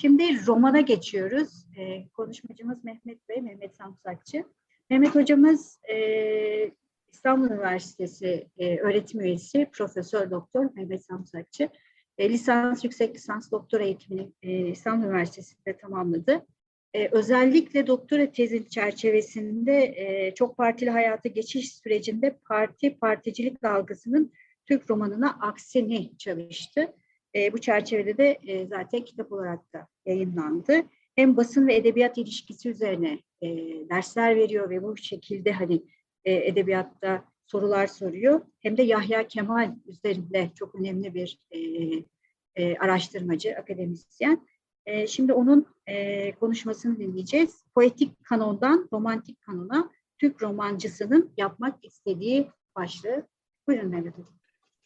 Şimdi romana geçiyoruz. Ee, konuşmacımız Mehmet Bey, Mehmet Samsakçı. Mehmet hocamız e, İstanbul Üniversitesi e, öğretim üyesi, Profesör Doktor Mehmet Samsakçı. E, lisans, yüksek lisans, doktora eğitimini e, İstanbul Üniversitesi'nde tamamladı. E, özellikle doktora tezi çerçevesinde e, çok partili hayata geçiş sürecinde parti, particilik algısının Türk romanına aksini çalıştı. E, bu çerçevede de e, zaten kitap olarak da yayınlandı. Hem basın ve edebiyat ilişkisi üzerine e, dersler veriyor ve bu şekilde hani e, edebiyatta sorular soruyor. Hem de Yahya Kemal üzerinde çok önemli bir e, e, araştırmacı, akademisyen. E, şimdi onun e, konuşmasını dinleyeceğiz. Poetik kanondan romantik kanona Türk romancısının yapmak istediği başlığı. Buyurun Mehmet Hocam.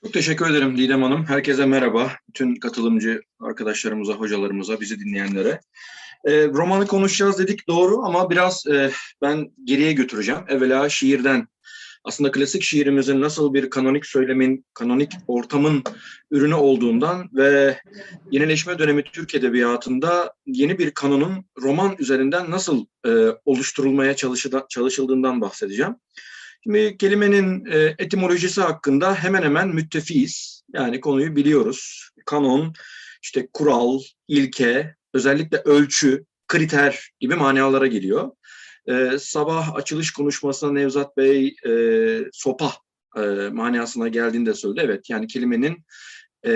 Çok teşekkür ederim Didem Hanım. Herkese merhaba. Bütün katılımcı arkadaşlarımıza, hocalarımıza, bizi dinleyenlere. E, romanı konuşacağız dedik doğru ama biraz e, ben geriye götüreceğim. Evvela şiirden. Aslında klasik şiirimizin nasıl bir kanonik söylemin, kanonik ortamın ürünü olduğundan ve yenileşme dönemi Türk Edebiyatı'nda yeni bir kanonun roman üzerinden nasıl e, oluşturulmaya çalışıldığından bahsedeceğim. Şimdi kelimenin e, etimolojisi hakkında hemen hemen müttefiyiz. Yani konuyu biliyoruz. Kanon, işte kural, ilke, özellikle ölçü, kriter gibi manalara geliyor. E, sabah açılış konuşmasında Nevzat Bey e, sopa e, manasına geldiğini de söyledi. Evet yani kelimenin e,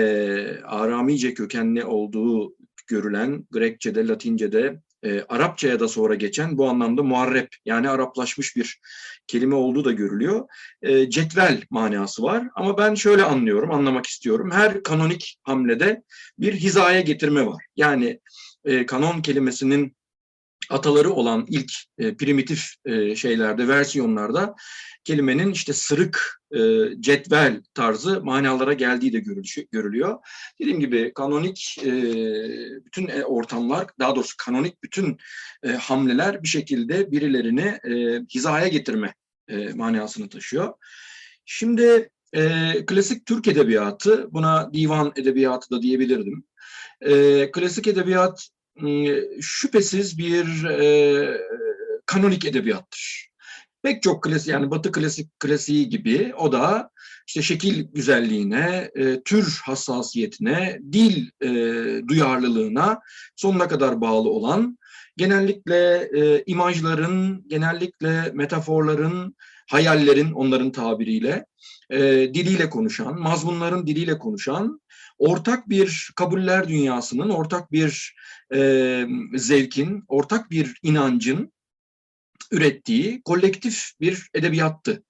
Aramice kökenli olduğu görülen Grekçe'de, Latince'de e, Arapçaya da sonra geçen bu anlamda muharrep yani Araplaşmış bir kelime olduğu da görülüyor. E, cetvel manası var ama ben şöyle anlıyorum, anlamak istiyorum. Her kanonik hamlede bir hizaya getirme var. Yani e, kanon kelimesinin ataları olan ilk e, primitif e, şeylerde, versiyonlarda kelimenin işte sırık, e, cetvel tarzı manalara geldiği de görülüyor. Dediğim gibi kanonik e, bütün e, ortamlar, daha doğrusu kanonik bütün e, hamleler bir şekilde birilerini e, hizaya getirme e, manasını taşıyor. Şimdi e, klasik Türk edebiyatı, buna divan edebiyatı da diyebilirdim. E, klasik edebiyat şüphesiz bir e, kanonik edebiyattır. Pek çok klasik yani Batı klasik klasiği gibi o da işte şekil güzelliğine, e, tür hassasiyetine, dil e, duyarlılığına sonuna kadar bağlı olan genellikle e, imajların, genellikle metaforların, hayallerin onların tabiriyle e, diliyle konuşan, mazmunların diliyle konuşan ortak bir kabuller dünyasının, ortak bir e, zevkin, ortak bir inancın ürettiği kolektif bir edebiyattı.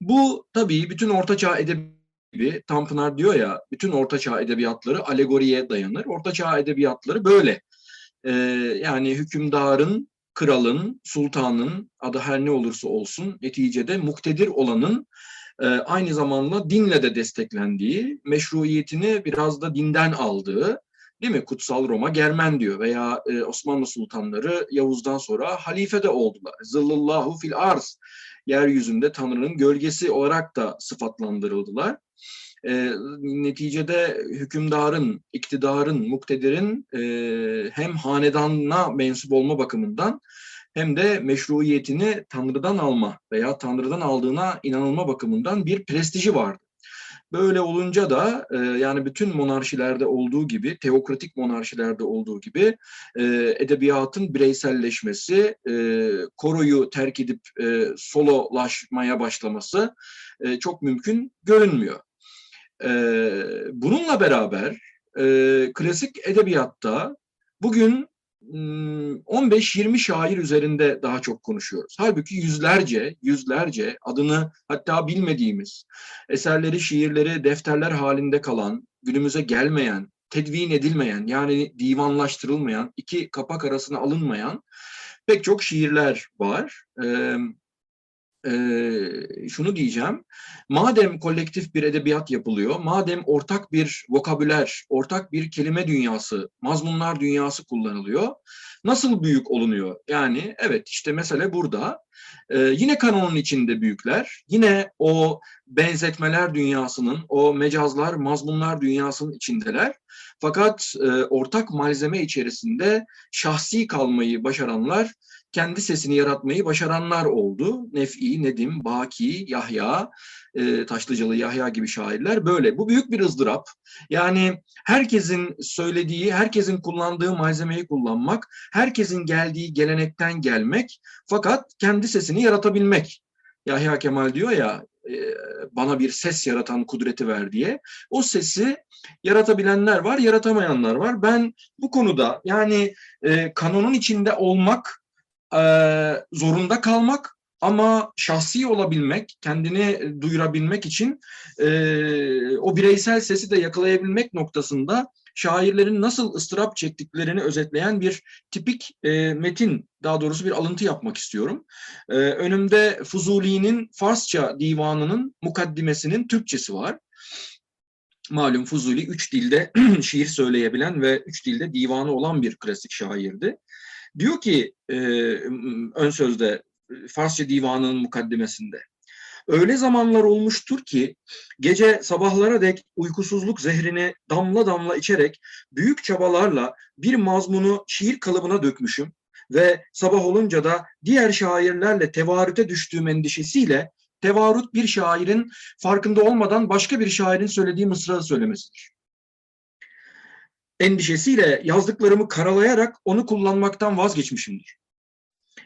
Bu tabii bütün ortaçağ edebi Tanpınar diyor ya, bütün ortaçağ edebiyatları alegoriye dayanır. Ortaçağ edebiyatları böyle. Ee, yani hükümdarın, kralın, sultanın adı her ne olursa olsun neticede muktedir olanın e, aynı zamanda dinle de desteklendiği, meşruiyetini biraz da dinden aldığı, değil mi? Kutsal Roma Germen diyor veya e, Osmanlı sultanları Yavuz'dan sonra halife de oldular. Zıllıllahu fil arz, yeryüzünde Tanrı'nın gölgesi olarak da sıfatlandırıldılar. E, neticede hükümdarın, iktidarın, muktedirin e, hem hanedanına mensup olma bakımından hem de meşruiyetini Tanrı'dan alma veya Tanrı'dan aldığına inanılma bakımından bir prestiji vardı. Böyle olunca da e, yani bütün monarşilerde olduğu gibi, teokratik monarşilerde olduğu gibi e, edebiyatın bireyselleşmesi, e, koroyu terk edip e, sololaşmaya başlaması e, çok mümkün görünmüyor. E, bununla beraber e, klasik edebiyatta bugün 15-20 şair üzerinde daha çok konuşuyoruz. Halbuki yüzlerce, yüzlerce adını hatta bilmediğimiz eserleri, şiirleri defterler halinde kalan, günümüze gelmeyen, tedvin edilmeyen yani divanlaştırılmayan, iki kapak arasına alınmayan pek çok şiirler var. Ee, e, şunu diyeceğim. Madem kolektif bir edebiyat yapılıyor, madem ortak bir vokabüler, ortak bir kelime dünyası, mazmunlar dünyası kullanılıyor, nasıl büyük olunuyor? Yani evet işte mesele burada. Ee, yine kanonun içinde büyükler, yine o benzetmeler dünyasının, o mecazlar, mazmunlar dünyasının içindeler. Fakat e, ortak malzeme içerisinde şahsi kalmayı başaranlar, kendi sesini yaratmayı başaranlar oldu. Nef'i, Nedim, Baki, Yahya, e, Taşlıcalı Yahya gibi şairler böyle. Bu büyük bir ızdırap. Yani herkesin söylediği, herkesin kullandığı malzemeyi kullanmak, herkesin geldiği gelenekten gelmek fakat kendi sesini yaratabilmek. Yahya Kemal diyor ya e, bana bir ses yaratan kudreti ver diye. O sesi yaratabilenler var, yaratamayanlar var. Ben bu konuda yani e, kanonun içinde olmak, e, zorunda kalmak ama şahsi olabilmek, kendini duyurabilmek için e, o bireysel sesi de yakalayabilmek noktasında şairlerin nasıl ıstırap çektiklerini özetleyen bir tipik e, metin, daha doğrusu bir alıntı yapmak istiyorum. E, önümde Fuzuli'nin Farsça divanının mukaddimesinin Türkçesi var. Malum Fuzuli üç dilde şiir söyleyebilen ve üç dilde divanı olan bir klasik şairdi. Diyor ki e, ön sözde Farsça divanının mukaddimesinde. Öyle zamanlar olmuştur ki gece sabahlara dek uykusuzluk zehrini damla damla içerek büyük çabalarla bir mazmunu şiir kalıbına dökmüşüm ve sabah olunca da diğer şairlerle tevarüte düştüğüm endişesiyle tevarüt bir şairin farkında olmadan başka bir şairin söylediği mısrağı söylemesidir. Endişesiyle yazdıklarımı karalayarak onu kullanmaktan vazgeçmişimdir.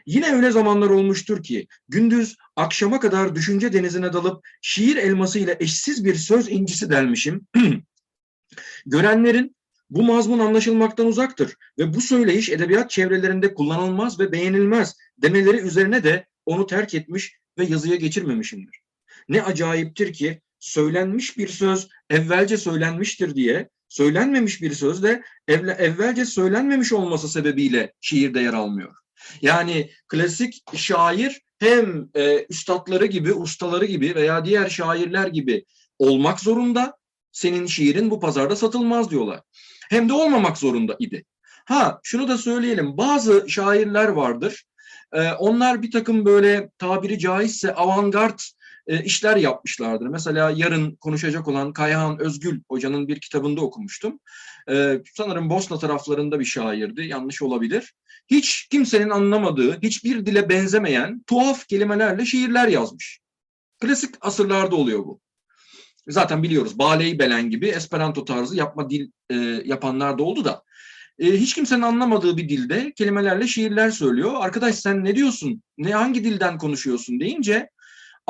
Yine öyle zamanlar olmuştur ki gündüz akşama kadar düşünce denizine dalıp şiir elması ile eşsiz bir söz incisi delmişim. Görenlerin bu mazmun anlaşılmaktan uzaktır ve bu söyleyiş edebiyat çevrelerinde kullanılmaz ve beğenilmez demeleri üzerine de onu terk etmiş ve yazıya geçirmemişimdir. Ne acayiptir ki söylenmiş bir söz evvelce söylenmiştir diye söylenmemiş bir söz de evvelce söylenmemiş olması sebebiyle şiirde yer almıyor. Yani klasik şair hem e, üstadları gibi, ustaları gibi veya diğer şairler gibi olmak zorunda. Senin şiirin bu pazarda satılmaz diyorlar. Hem de olmamak zorunda idi. Ha şunu da söyleyelim. Bazı şairler vardır. E, onlar bir takım böyle tabiri caizse avantgard e, işler yapmışlardır. Mesela yarın konuşacak olan Kayhan Özgül hocanın bir kitabında okumuştum. E, sanırım Bosna taraflarında bir şairdi. Yanlış olabilir hiç kimsenin anlamadığı, hiçbir dile benzemeyen tuhaf kelimelerle şiirler yazmış. Klasik asırlarda oluyor bu. Zaten biliyoruz Baley Belen gibi Esperanto tarzı yapma dil e, yapanlar da oldu da. E, hiç kimsenin anlamadığı bir dilde kelimelerle şiirler söylüyor. Arkadaş sen ne diyorsun? Ne hangi dilden konuşuyorsun deyince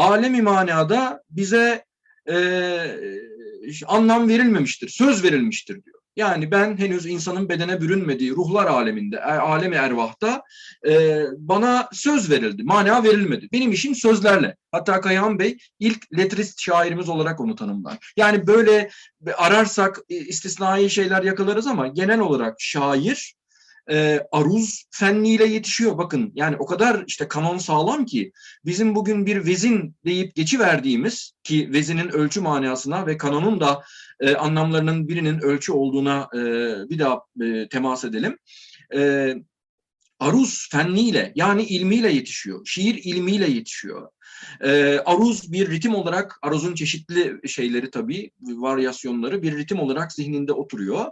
alemi manada bize e, anlam verilmemiştir, söz verilmiştir diyor. Yani ben henüz insanın bedene bürünmediği ruhlar aleminde, e, alemi ervahta e, bana söz verildi, mana verilmedi. Benim işim sözlerle. Hatta Kayhan Bey ilk letrist şairimiz olarak onu tanımlar. Yani böyle ararsak istisnai şeyler yakalarız ama genel olarak şair e, aruz fenniyle yetişiyor. Bakın yani o kadar işte kanon sağlam ki bizim bugün bir vezin deyip geçiverdiğimiz ki vezinin ölçü manasına ve kanonun da e, anlamlarının birinin ölçü olduğuna e, bir daha e, temas edelim. E, aruz fenniyle yani ilmiyle yetişiyor. Şiir ilmiyle yetişiyor. E, aruz bir ritim olarak, aruzun çeşitli şeyleri tabii, varyasyonları bir ritim olarak zihninde oturuyor.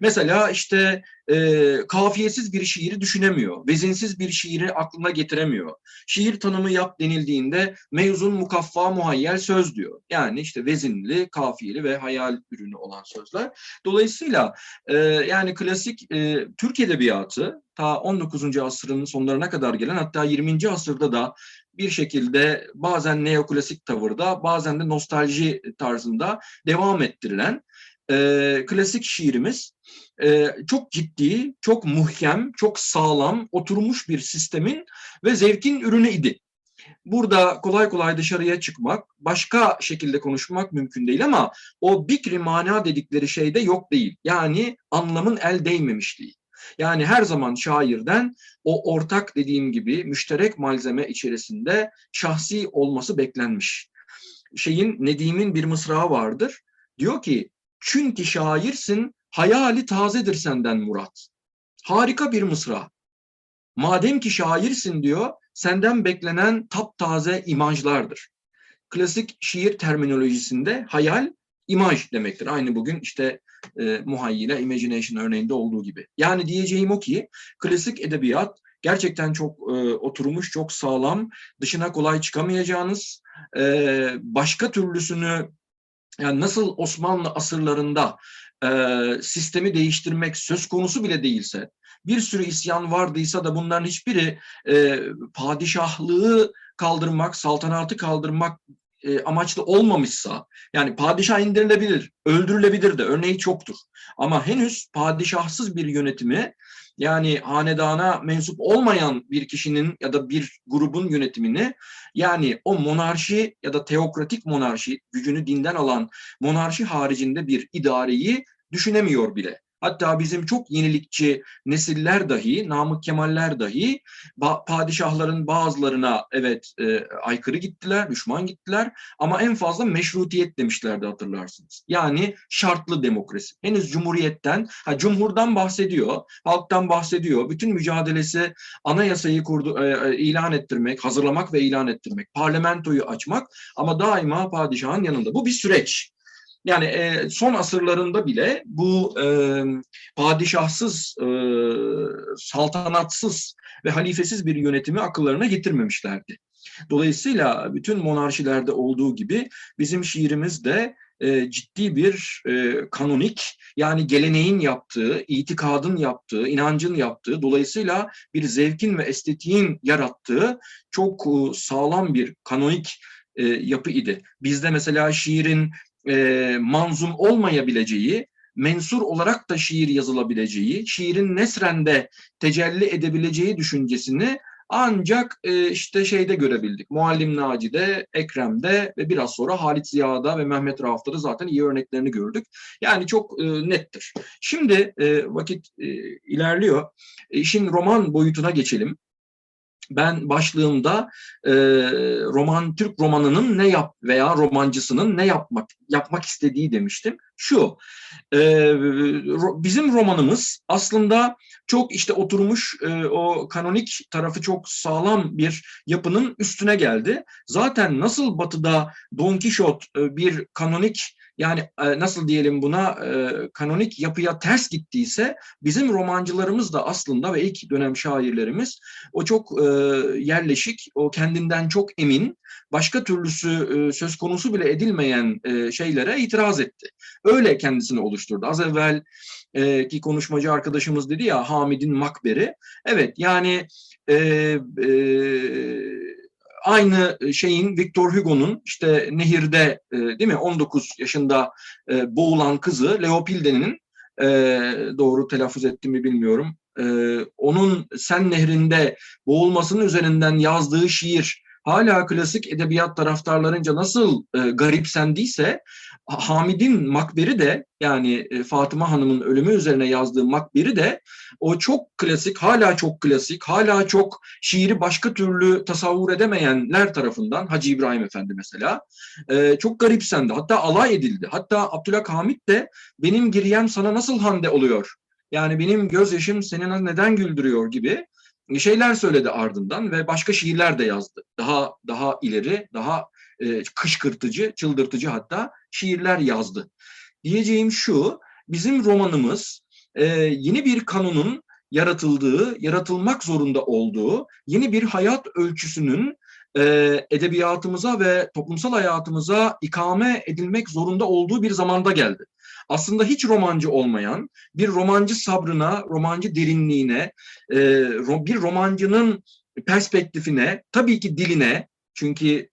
Mesela işte e, kafiyesiz bir şiiri düşünemiyor, vezinsiz bir şiiri aklına getiremiyor. Şiir tanımı yap denildiğinde mevzun mukaffa muhayyel söz diyor. Yani işte vezinli, kafiyeli ve hayal ürünü olan sözler. Dolayısıyla e, yani klasik e, Türk edebiyatı ta 19. asrın sonlarına kadar gelen hatta 20. asırda da bir şekilde bazen neoklasik tavırda bazen de nostalji tarzında devam ettirilen e, klasik şiirimiz e, çok ciddi, çok muhkem, çok sağlam, oturmuş bir sistemin ve zevkin ürünü idi. Burada kolay kolay dışarıya çıkmak, başka şekilde konuşmak mümkün değil ama o bikri mana dedikleri şey de yok değil. Yani anlamın el değmemişliği. Yani her zaman şairden o ortak dediğim gibi müşterek malzeme içerisinde şahsi olması beklenmiş. Şeyin Nedim'in bir mısrağı vardır. Diyor ki çünkü şairsin hayali tazedir senden Murat. Harika bir mısra. Madem ki şairsin diyor senden beklenen taptaze imajlardır. Klasik şiir terminolojisinde hayal imaj demektir. Aynı bugün işte e, muhayyile, imagination örneğinde olduğu gibi. Yani diyeceğim o ki klasik edebiyat gerçekten çok e, oturmuş, çok sağlam, dışına kolay çıkamayacağınız, e, başka türlüsünü yani nasıl Osmanlı asırlarında e, sistemi değiştirmek söz konusu bile değilse, bir sürü isyan vardıysa da bunların hiçbiri e, padişahlığı kaldırmak, saltanatı kaldırmak e, amaçlı olmamışsa, yani padişah indirilebilir, öldürülebilir de örneği çoktur. Ama henüz padişahsız bir yönetimi yani hanedana mensup olmayan bir kişinin ya da bir grubun yönetimini yani o monarşi ya da teokratik monarşi gücünü dinden alan monarşi haricinde bir idareyi düşünemiyor bile. Hatta bizim çok yenilikçi nesiller dahi, Namık Kemaller dahi padişahların bazılarına evet e, aykırı gittiler, düşman gittiler ama en fazla meşrutiyet demişlerdi hatırlarsınız. Yani şartlı demokrasi. Henüz cumhuriyetten, ha, cumhurdan bahsediyor, halktan bahsediyor. Bütün mücadelesi anayasayı kurdu, e, ilan ettirmek, hazırlamak ve ilan ettirmek, parlamentoyu açmak ama daima padişahın yanında. Bu bir süreç. Yani e, son asırlarında bile bu e, padişahsız, e, saltanatsız ve halifesiz bir yönetimi akıllarına getirmemişlerdi. Dolayısıyla bütün monarşilerde olduğu gibi bizim şiirimiz de e, ciddi bir e, kanonik yani geleneğin yaptığı, itikadın yaptığı, inancın yaptığı, dolayısıyla bir zevkin ve estetiğin yarattığı çok e, sağlam bir kanonik e, yapı idi. Bizde mesela şiirin e, manzum olmayabileceği, mensur olarak da şiir yazılabileceği, şiirin nesrende tecelli edebileceği düşüncesini ancak e, işte şeyde görebildik. Muallim Naci'de, Ekrem'de ve biraz sonra Halit Ziya'da ve Mehmet Rauf'ta da zaten iyi örneklerini gördük. Yani çok e, nettir. Şimdi e, vakit e, ilerliyor. E, işin roman boyutuna geçelim ben başlığımda e, roman Türk romanının ne yap veya romancısının ne yapmak yapmak istediği demiştim. Şu e, ro, bizim romanımız aslında çok işte oturmuş e, o kanonik tarafı çok sağlam bir yapının üstüne geldi. Zaten nasıl Batı'da Don Quixote e, bir kanonik yani e, nasıl diyelim buna e, kanonik yapıya ters gittiyse bizim romancılarımız da aslında ve ilk dönem şairlerimiz o çok e, yerleşik, o kendinden çok emin, başka türlüsü e, söz konusu bile edilmeyen şeylere itiraz etti. Öyle kendisini oluşturdu. Az evvel ki konuşmacı arkadaşımız dedi ya Hamid'in makberi. Evet yani e, e, aynı şeyin Victor Hugo'nun işte nehirde e, değil mi 19 yaşında e, boğulan kızı Leopilde'nin e, doğru telaffuz ettiğimi bilmiyorum. E, onun Sen Nehri'nde boğulmasının üzerinden yazdığı şiir hala klasik edebiyat taraftarlarınca nasıl e, garipsendiyse Hamid'in makberi de yani e, Fatıma Hanım'ın ölümü üzerine yazdığı makberi de o çok klasik, hala çok klasik, hala çok şiiri başka türlü tasavvur edemeyenler tarafından, Hacı İbrahim Efendi mesela, e, çok garipsendi. Hatta alay edildi. Hatta Abdülhak Hamid de benim giriyem sana nasıl hande oluyor? Yani benim gözyaşım seni neden güldürüyor gibi şeyler söyledi ardından ve başka şiirler de yazdı. Daha daha ileri, daha e, kışkırtıcı, çıldırtıcı hatta şiirler yazdı. Diyeceğim şu, bizim romanımız e, yeni bir kanunun yaratıldığı, yaratılmak zorunda olduğu yeni bir hayat ölçüsünün e, edebiyatımıza ve toplumsal hayatımıza ikame edilmek zorunda olduğu bir zamanda geldi. Aslında hiç romancı olmayan, bir romancı sabrına, romancı derinliğine, e, bir romancının perspektifine, tabii ki diline, çünkü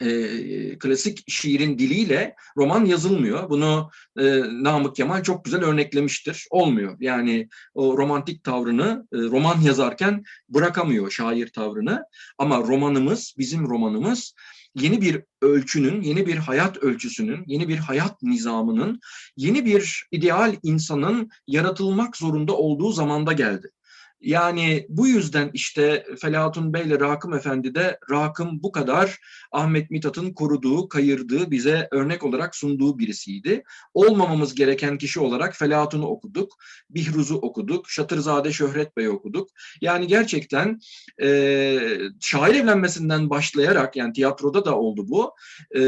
e, klasik şiirin diliyle roman yazılmıyor. Bunu e, Namık Kemal çok güzel örneklemiştir. Olmuyor. Yani o romantik tavrını e, roman yazarken bırakamıyor şair tavrını. Ama romanımız, bizim romanımız yeni bir ölçünün, yeni bir hayat ölçüsünün, yeni bir hayat nizamının, yeni bir ideal insanın yaratılmak zorunda olduğu zamanda geldi. Yani bu yüzden işte Felahatun Bey ile Rakım Efendi de Rakım bu kadar Ahmet Mithat'ın koruduğu, kayırdığı, bize örnek olarak sunduğu birisiydi. Olmamamız gereken kişi olarak Felahatun'u okuduk, Bihruz'u okuduk, Şatırzade Şöhret Bey'i okuduk. Yani gerçekten e, şair evlenmesinden başlayarak, yani tiyatroda da oldu bu, e,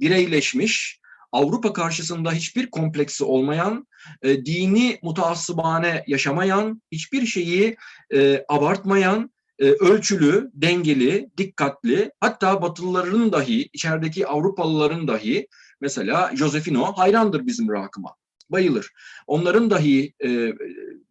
bireyleşmiş, Avrupa karşısında hiçbir kompleksi olmayan, e, dini mutaassıbane yaşamayan, hiçbir şeyi e, abartmayan, e, ölçülü, dengeli, dikkatli, hatta Batılıların dahi, içerideki Avrupalıların dahi, mesela Josefino hayrandır bizim rakıma, bayılır. Onların dahi e,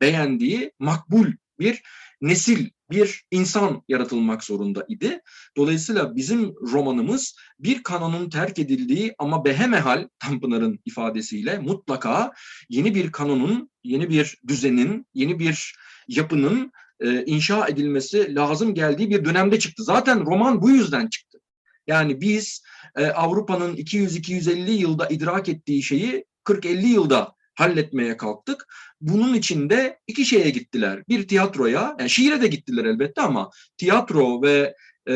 beğendiği makbul bir nesil, bir insan yaratılmak zorunda idi. Dolayısıyla bizim romanımız bir kanonun terk edildiği ama behemehal Tanpınar'ın ifadesiyle mutlaka yeni bir kanonun, yeni bir düzenin, yeni bir yapının e, inşa edilmesi lazım geldiği bir dönemde çıktı. Zaten roman bu yüzden çıktı. Yani biz e, Avrupa'nın 200-250 yılda idrak ettiği şeyi 40-50 yılda halletmeye kalktık. Bunun için de iki şeye gittiler. Bir tiyatroya, yani şiire de gittiler elbette ama tiyatro ve e,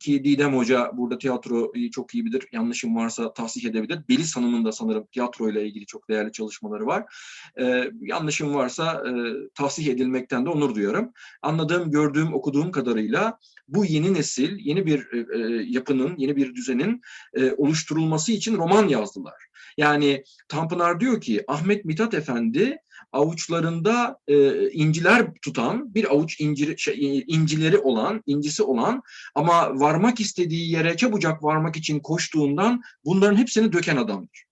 ki Didem Hoca burada tiyatroyu çok iyi bilir. Yanlışım varsa tahsih edebilir. Beliz Hanım'ın da sanırım tiyatro ile ilgili çok değerli çalışmaları var. E, yanlışım varsa e, tahsih edilmekten de onur duyarım. Anladığım, gördüğüm, okuduğum kadarıyla bu yeni nesil, yeni bir e, e, yapının, yeni bir düzenin e, oluşturulması için roman yazdılar. Yani Tanpınar diyor ki Ahmet Mithat Efendi avuçlarında e, inciler tutan bir avuç incir, şey, incileri olan, incisi olan ama varmak istediği yere çabucak varmak için koştuğundan bunların hepsini döken adamdır.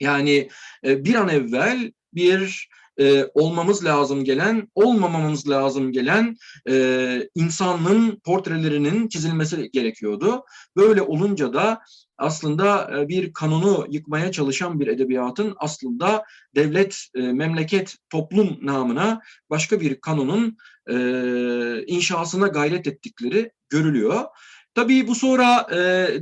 Yani e, bir an evvel bir e, olmamız lazım gelen, olmamamız lazım gelen e, insanlığın portrelerinin çizilmesi gerekiyordu. Böyle olunca da aslında e, bir kanunu yıkmaya çalışan bir edebiyatın aslında devlet, e, memleket, toplum namına başka bir kanunun e, inşasına gayret ettikleri görülüyor. Tabii bu sonra e,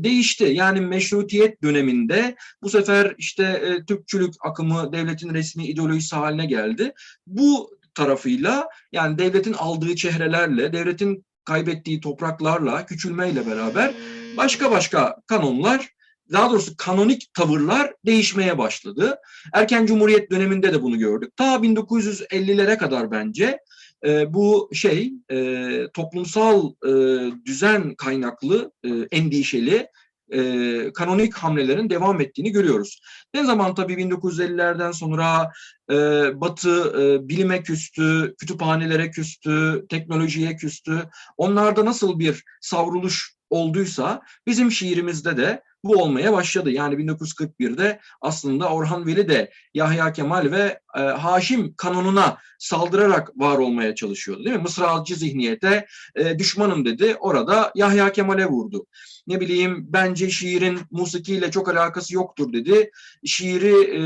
değişti. Yani meşrutiyet döneminde bu sefer işte e, Türkçülük akımı devletin resmi ideolojisi haline geldi. Bu tarafıyla yani devletin aldığı çehrelerle, devletin kaybettiği topraklarla, küçülmeyle beraber başka başka kanonlar, daha doğrusu kanonik tavırlar değişmeye başladı. Erken Cumhuriyet döneminde de bunu gördük. Ta 1950'lere kadar bence e, bu şey e, toplumsal e, düzen kaynaklı, e, endişeli e, kanonik hamlelerin devam ettiğini görüyoruz. Ne zaman tabii 1950'lerden sonra e, Batı e, bilime küstü, kütüphanelere küstü, teknolojiye küstü. Onlarda nasıl bir savruluş olduysa bizim şiirimizde de bu olmaya başladı. Yani 1941'de aslında Orhan Veli de Yahya Kemal ve e, Haşim kanonuna saldırarak var olmaya çalışıyordu değil mi? Mısralcı zihniyete e, düşmanım dedi. Orada Yahya Kemal'e vurdu. Ne bileyim bence şiirin musikiyle çok alakası yoktur dedi. Şiiri e,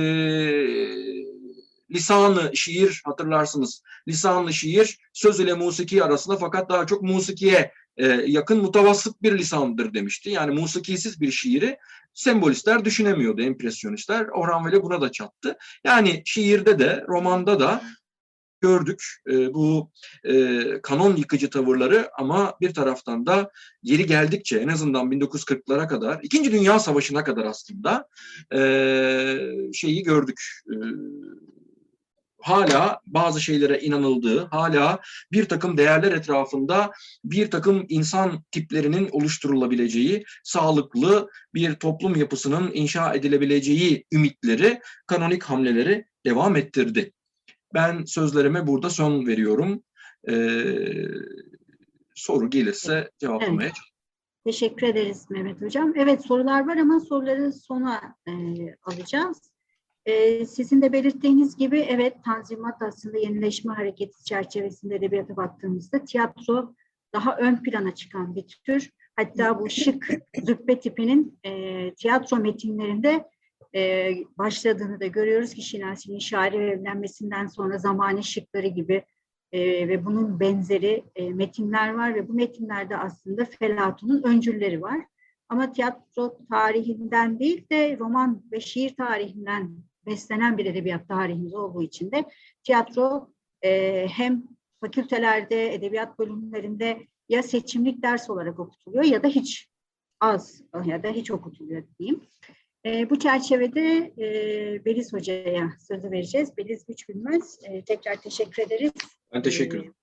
lisanı şiir hatırlarsınız. Lisanlı şiir söz ile musiki arasında fakat daha çok musikiye e, yakın mutavassıt bir lisandır demişti. Yani musikisiz bir şiiri sembolistler düşünemiyordu, empresyonistler. Orhan Veli buna da çattı. Yani şiirde de, romanda da gördük e, bu e, kanon yıkıcı tavırları ama bir taraftan da yeri geldikçe en azından 1940'lara kadar, İkinci Dünya Savaşı'na kadar aslında e, şeyi gördük. E, hala bazı şeylere inanıldığı, hala bir takım değerler etrafında bir takım insan tiplerinin oluşturulabileceği, sağlıklı bir toplum yapısının inşa edilebileceği ümitleri, kanonik hamleleri devam ettirdi. Ben sözlerime burada son veriyorum. Ee, soru gelirse cevaplamaya Evet. Teşekkür ederiz Mehmet Hocam. Evet sorular var ama soruları sona e, alacağız. E, sizin de belirttiğiniz gibi evet Tanzimat aslında yenileşme hareketi çerçevesinde edebiyata baktığımızda tiyatro daha ön plana çıkan bir tür. Hatta bu şık züppe tipinin e, tiyatro metinlerinde e, başladığını da görüyoruz ki Şinasi'nin şairi evlenmesinden sonra zamane şıkları gibi e, ve bunun benzeri e, metinler var ve bu metinlerde aslında Felatun'un öncülleri var. Ama tiyatro tarihinden değil de roman ve şiir tarihinden beslenen bir edebiyat tarihimiz olduğu için de tiyatro e, hem fakültelerde, edebiyat bölümlerinde ya seçimlik ders olarak okutuluyor ya da hiç az ya da hiç okutuluyor diyeyim. E, bu çerçevede e, Beliz Hoca'ya sözü vereceğiz. Beliz Güç Bilmez. E, tekrar teşekkür ederiz. Ben teşekkür ederim.